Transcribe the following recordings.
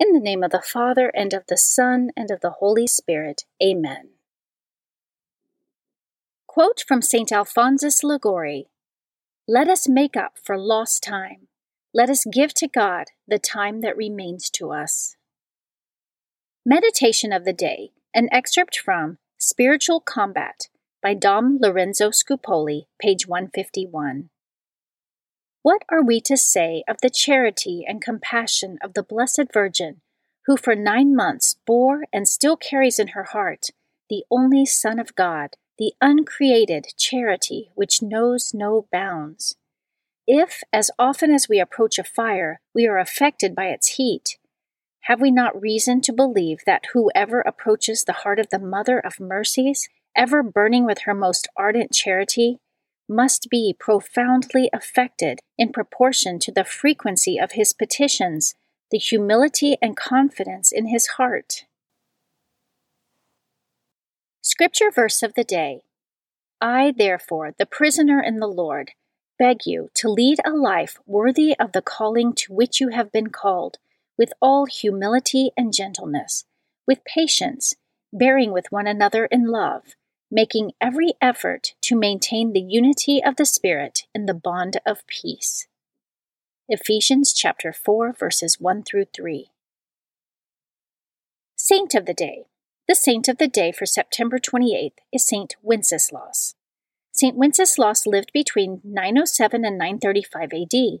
In the name of the Father, and of the Son, and of the Holy Spirit. Amen. Quote from St. Alphonsus Liguori Let us make up for lost time. Let us give to God the time that remains to us. Meditation of the Day, an excerpt from Spiritual Combat by Dom Lorenzo Scupoli, page 151. What are we to say of the charity and compassion of the Blessed Virgin, who for nine months bore and still carries in her heart the only Son of God, the uncreated charity which knows no bounds? If, as often as we approach a fire, we are affected by its heat, have we not reason to believe that whoever approaches the heart of the Mother of Mercies, ever burning with her most ardent charity, must be profoundly affected in proportion to the frequency of his petitions, the humility and confidence in his heart. Scripture verse of the day I, therefore, the prisoner in the Lord, beg you to lead a life worthy of the calling to which you have been called, with all humility and gentleness, with patience, bearing with one another in love making every effort to maintain the unity of the Spirit in the bond of peace. Ephesians chapter 4 verses 1 through 3. Saint of the Day. The saint of the day for September 28th is Saint Wenceslaus. Saint Wenceslaus lived between 907 and 935 AD.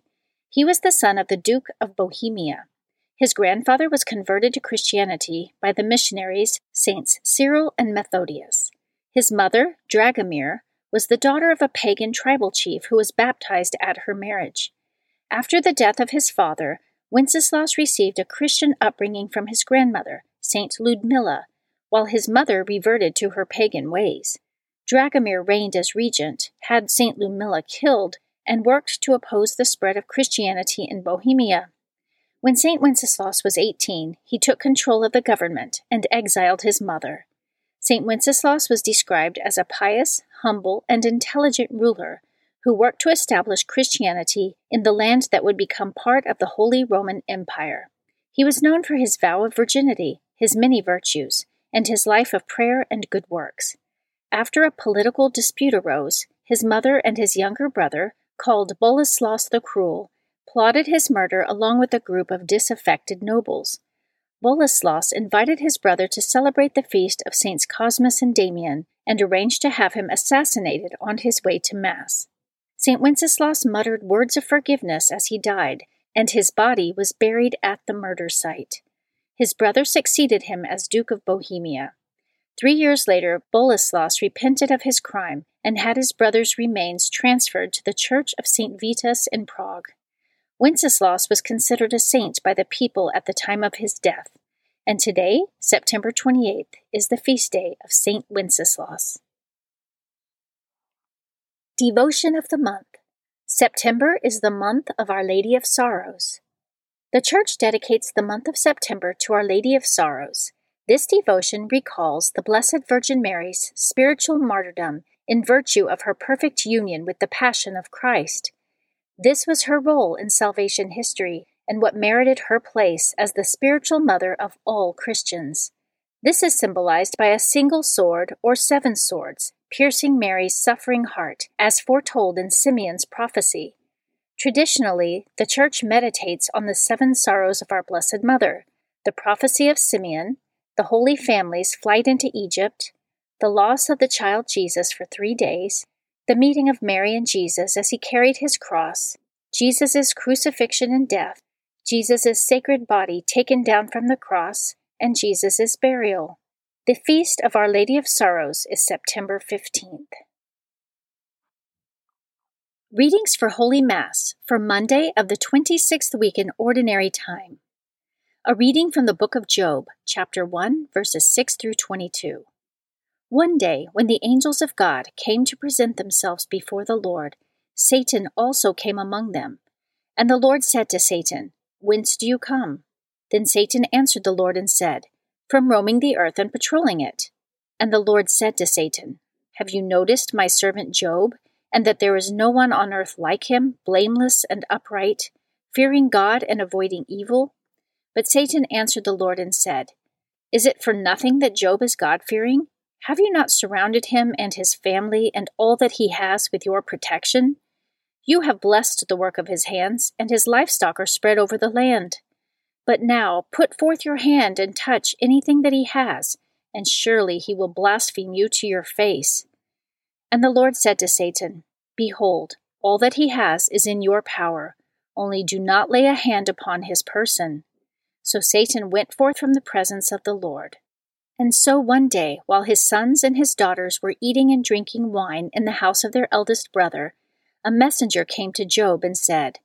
He was the son of the Duke of Bohemia. His grandfather was converted to Christianity by the missionaries Saints Cyril and Methodius. His mother, Dragomir, was the daughter of a pagan tribal chief who was baptized at her marriage. After the death of his father, Wenceslaus received a Christian upbringing from his grandmother, Saint Ludmilla, while his mother reverted to her pagan ways. Dragomir reigned as regent, had Saint Ludmilla killed, and worked to oppose the spread of Christianity in Bohemia. When Saint Wenceslaus was 18, he took control of the government and exiled his mother. St. Wenceslaus was described as a pious, humble, and intelligent ruler who worked to establish Christianity in the land that would become part of the Holy Roman Empire. He was known for his vow of virginity, his many virtues, and his life of prayer and good works. After a political dispute arose, his mother and his younger brother, called Boleslaus the Cruel, plotted his murder along with a group of disaffected nobles. Boleslas invited his brother to celebrate the feast of Saints Cosmas and Damian and arranged to have him assassinated on his way to Mass. St. Wenceslaus muttered words of forgiveness as he died, and his body was buried at the murder site. His brother succeeded him as Duke of Bohemia. Three years later, Boleslas repented of his crime and had his brother's remains transferred to the Church of St. Vitus in Prague. Wenceslaus was considered a saint by the people at the time of his death, and today, September 28th, is the feast day of St. Wenceslaus. Devotion of the Month September is the month of Our Lady of Sorrows. The Church dedicates the month of September to Our Lady of Sorrows. This devotion recalls the Blessed Virgin Mary's spiritual martyrdom in virtue of her perfect union with the Passion of Christ. This was her role in salvation history and what merited her place as the spiritual mother of all Christians. This is symbolized by a single sword or seven swords, piercing Mary's suffering heart, as foretold in Simeon's prophecy. Traditionally, the Church meditates on the seven sorrows of our Blessed Mother, the prophecy of Simeon, the Holy Family's flight into Egypt, the loss of the child Jesus for three days, the meeting of Mary and Jesus as he carried his cross, Jesus' crucifixion and death, Jesus' sacred body taken down from the cross, and Jesus' burial. The feast of Our Lady of Sorrows is September 15th. Readings for Holy Mass for Monday of the 26th week in Ordinary Time. A reading from the book of Job, chapter 1, verses 6 through 22. One day, when the angels of God came to present themselves before the Lord, Satan also came among them. And the Lord said to Satan, Whence do you come? Then Satan answered the Lord and said, From roaming the earth and patrolling it. And the Lord said to Satan, Have you noticed my servant Job, and that there is no one on earth like him, blameless and upright, fearing God and avoiding evil? But Satan answered the Lord and said, Is it for nothing that Job is God fearing? Have you not surrounded him and his family and all that he has with your protection? You have blessed the work of his hands, and his livestock are spread over the land. But now put forth your hand and touch anything that he has, and surely he will blaspheme you to your face. And the Lord said to Satan, Behold, all that he has is in your power, only do not lay a hand upon his person. So Satan went forth from the presence of the Lord. And so one day, while his sons and his daughters were eating and drinking wine in the house of their eldest brother, a messenger came to Job and said,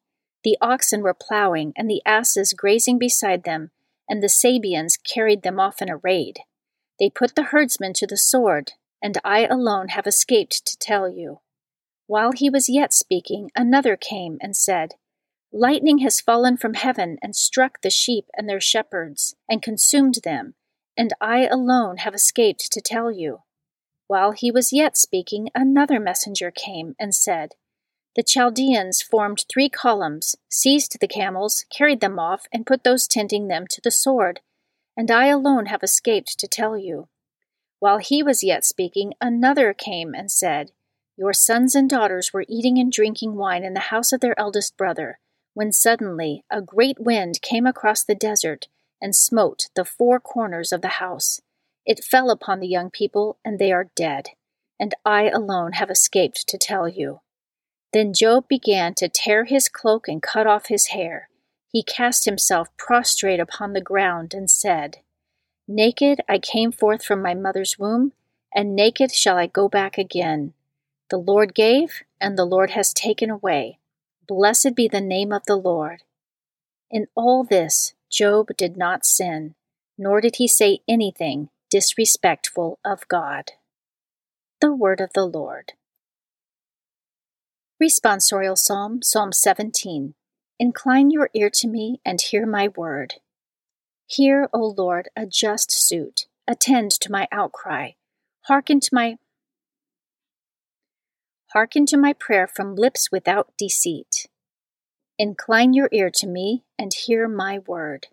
The oxen were plowing, and the asses grazing beside them, and the Sabeans carried them off in a raid. They put the herdsmen to the sword, and I alone have escaped to tell you. While he was yet speaking, another came and said, Lightning has fallen from heaven and struck the sheep and their shepherds, and consumed them, and I alone have escaped to tell you. While he was yet speaking, another messenger came and said, The Chaldeans formed three columns, seized the camels, carried them off, and put those tending them to the sword, and I alone have escaped to tell you. While he was yet speaking, another came and said, Your sons and daughters were eating and drinking wine in the house of their eldest brother when suddenly a great wind came across the desert and smote the four corners of the house. It fell upon the young people, and they are dead, and I alone have escaped to tell you. Then Job began to tear his cloak and cut off his hair. He cast himself prostrate upon the ground and said, Naked I came forth from my mother's womb, and naked shall I go back again. The Lord gave, and the Lord has taken away. Blessed be the name of the Lord. In all this, Job did not sin, nor did he say anything disrespectful of God. The Word of the Lord. Responsorial Psalm, Psalm 17. Incline your ear to me and hear my word. Hear, O Lord, a just suit. Attend to my outcry. Hearken to my Hearken to my prayer from lips without deceit. Incline your ear to me and hear my word.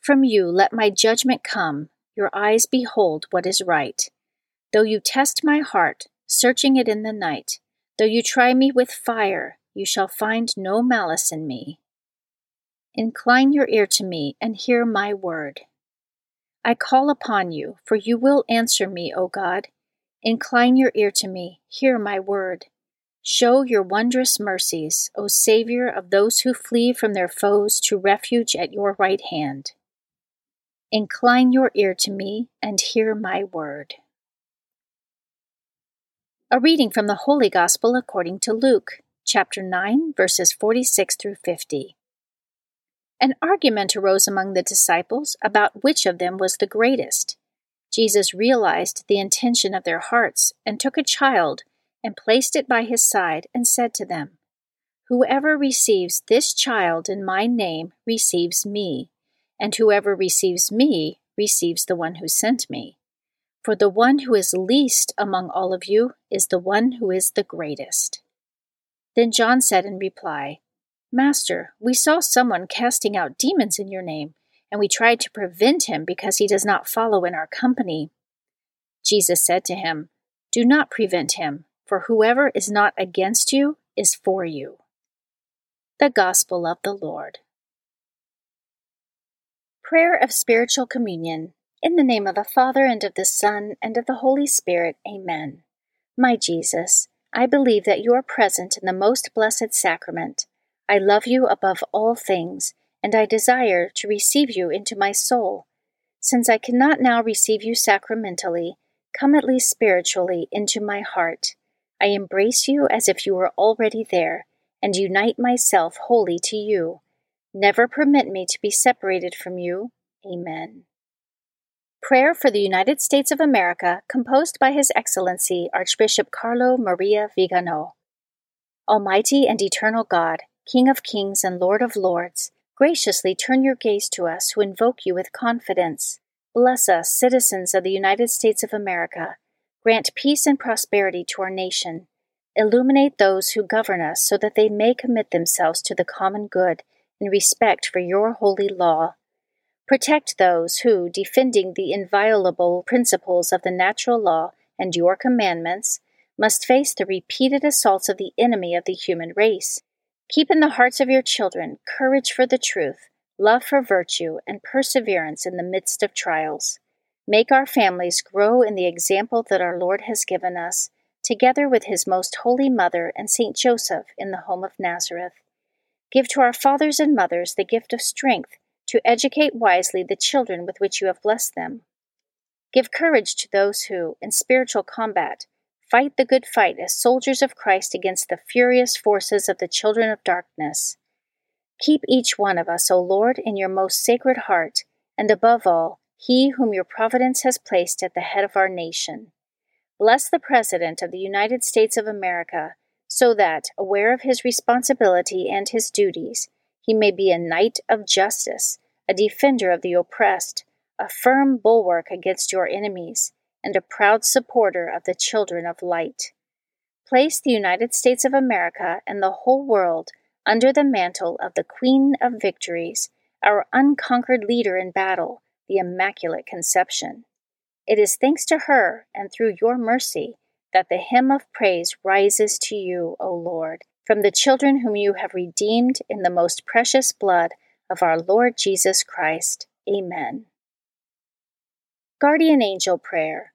From you let my judgment come, your eyes behold what is right. Though you test my heart, searching it in the night, though you try me with fire, you shall find no malice in me. Incline your ear to me and hear my word. I call upon you, for you will answer me, O God. Incline your ear to me, hear my word. Show your wondrous mercies, O Savior of those who flee from their foes to refuge at your right hand. Incline your ear to me and hear my word. A reading from the Holy Gospel according to Luke, chapter 9, verses 46 through 50. An argument arose among the disciples about which of them was the greatest. Jesus realized the intention of their hearts and took a child and placed it by his side and said to them, Whoever receives this child in my name receives me and whoever receives me receives the one who sent me. For the one who is least among all of you is the one who is the greatest. Then John said in reply, Master, we saw someone casting out demons in your name, and we tried to prevent him because he does not follow in our company. Jesus said to him, Do not prevent him, for whoever is not against you is for you. The Gospel of the Lord. Prayer of Spiritual Communion. In the name of the Father, and of the Son, and of the Holy Spirit. Amen. My Jesus, I believe that you are present in the most blessed sacrament. I love you above all things, and I desire to receive you into my soul. Since I cannot now receive you sacramentally, come at least spiritually into my heart. I embrace you as if you were already there, and unite myself wholly to you. Never permit me to be separated from you. Amen. Prayer for the United States of America, composed by His Excellency Archbishop Carlo Maria Vigano. Almighty and eternal God, King of kings and Lord of lords, graciously turn your gaze to us who invoke you with confidence. Bless us, citizens of the United States of America. Grant peace and prosperity to our nation. Illuminate those who govern us so that they may commit themselves to the common good in respect for your holy law. Protect those who, defending the inviolable principles of the natural law and your commandments, must face the repeated assaults of the enemy of the human race. Keep in the hearts of your children courage for the truth, love for virtue, and perseverance in the midst of trials. Make our families grow in the example that our Lord has given us, together with his most holy mother and Saint Joseph in the home of Nazareth. Give to our fathers and mothers the gift of strength to educate wisely the children with which you have blessed them. Give courage to those who, in spiritual combat, fight the good fight as soldiers of Christ against the furious forces of the children of darkness. Keep each one of us, O Lord, in your most sacred heart, and above all, he whom your providence has placed at the head of our nation. Bless the President of the United States of America so that, aware of his responsibility and his duties, he may be a knight of justice, a defender of the oppressed, a firm bulwark against your enemies, and a proud supporter of the children of light. Place the United States of America and the whole world under the mantle of the Queen of Victories, our unconquered leader in battle, the Immaculate Conception. It is thanks to her and through your mercy that the hymn of praise rises to you, O Lord, from the children whom you have redeemed in the most precious blood of our Lord Jesus Christ. Amen. Guardian Angel Prayer.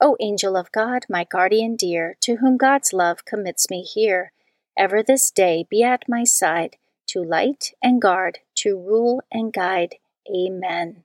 O angel of God, my guardian dear, to whom God's love commits me here, ever this day be at my side, to light and guard, to rule and guide. Amen.